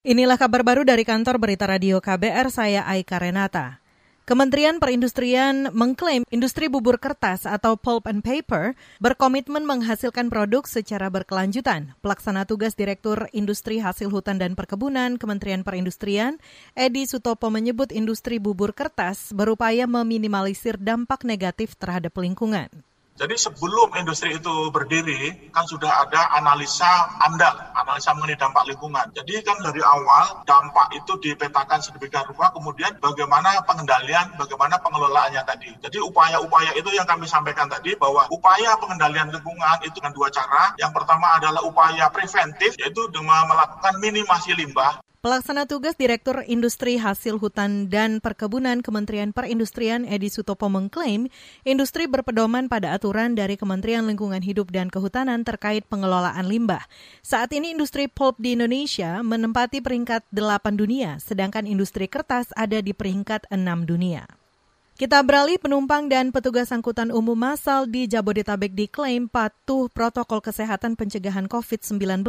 Inilah kabar baru dari kantor Berita Radio KBR, saya Aika Renata. Kementerian Perindustrian mengklaim industri bubur kertas atau pulp and paper berkomitmen menghasilkan produk secara berkelanjutan. Pelaksana tugas Direktur Industri Hasil Hutan dan Perkebunan Kementerian Perindustrian, Edi Sutopo menyebut industri bubur kertas berupaya meminimalisir dampak negatif terhadap lingkungan. Jadi sebelum industri itu berdiri, kan sudah ada analisa AMDAL, analisa mengenai dampak lingkungan. Jadi kan dari awal dampak itu dipetakan sedemikian rupa, kemudian bagaimana pengendalian, bagaimana pengelolaannya tadi. Jadi upaya-upaya itu yang kami sampaikan tadi, bahwa upaya pengendalian lingkungan itu dengan dua cara. Yang pertama adalah upaya preventif, yaitu dengan melakukan minimasi limbah. Pelaksana tugas Direktur Industri Hasil Hutan dan Perkebunan Kementerian Perindustrian Edi Sutopo mengklaim industri berpedoman pada aturan dari Kementerian Lingkungan Hidup dan Kehutanan terkait pengelolaan limbah. Saat ini industri pulp di Indonesia menempati peringkat 8 dunia, sedangkan industri kertas ada di peringkat 6 dunia. Kita beralih penumpang dan petugas angkutan umum massal di Jabodetabek diklaim patuh protokol kesehatan pencegahan COVID-19.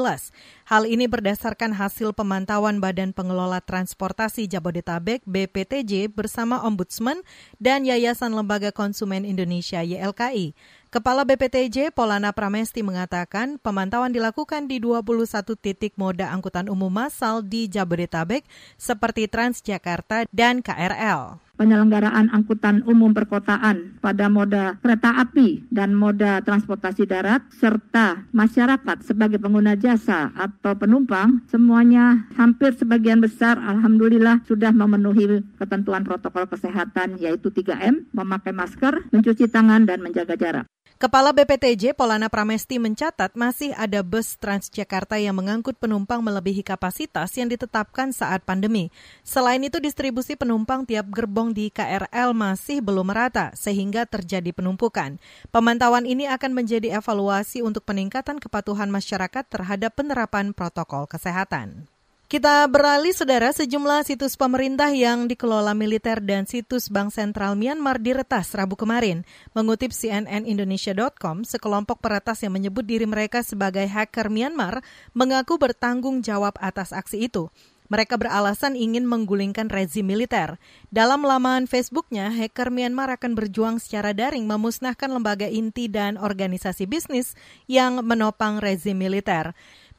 Hal ini berdasarkan hasil pemantauan Badan Pengelola Transportasi Jabodetabek BPTJ bersama Ombudsman dan Yayasan Lembaga Konsumen Indonesia YLKI. Kepala BPTJ Polana Pramesti mengatakan pemantauan dilakukan di 21 titik moda angkutan umum massal di Jabodetabek seperti Transjakarta dan KRL penyelenggaraan angkutan umum perkotaan pada moda kereta api dan moda transportasi darat serta masyarakat sebagai pengguna jasa atau penumpang semuanya hampir sebagian besar alhamdulillah sudah memenuhi ketentuan protokol kesehatan yaitu 3M, memakai masker, mencuci tangan dan menjaga jarak. Kepala BPTJ Polana Pramesti mencatat masih ada bus Transjakarta yang mengangkut penumpang melebihi kapasitas yang ditetapkan saat pandemi. Selain itu distribusi penumpang tiap gerbong di KRL masih belum merata sehingga terjadi penumpukan. Pemantauan ini akan menjadi evaluasi untuk peningkatan kepatuhan masyarakat terhadap penerapan protokol kesehatan. Kita beralih, saudara, sejumlah situs pemerintah yang dikelola militer dan situs Bank Sentral Myanmar diretas Rabu kemarin. Mengutip CNNIndonesia.com, sekelompok peretas yang menyebut diri mereka sebagai hacker Myanmar mengaku bertanggung jawab atas aksi itu. Mereka beralasan ingin menggulingkan rezim militer. Dalam laman Facebooknya, hacker Myanmar akan berjuang secara daring memusnahkan lembaga inti dan organisasi bisnis yang menopang rezim militer.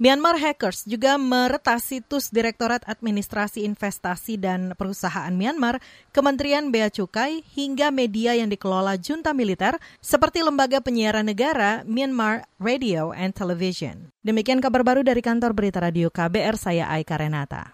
Myanmar Hackers juga meretas situs Direktorat Administrasi Investasi dan Perusahaan Myanmar, Kementerian Bea Cukai, hingga media yang dikelola junta militer seperti lembaga penyiaran negara Myanmar Radio and Television. Demikian kabar baru dari kantor Berita Radio KBR, saya Aika Renata.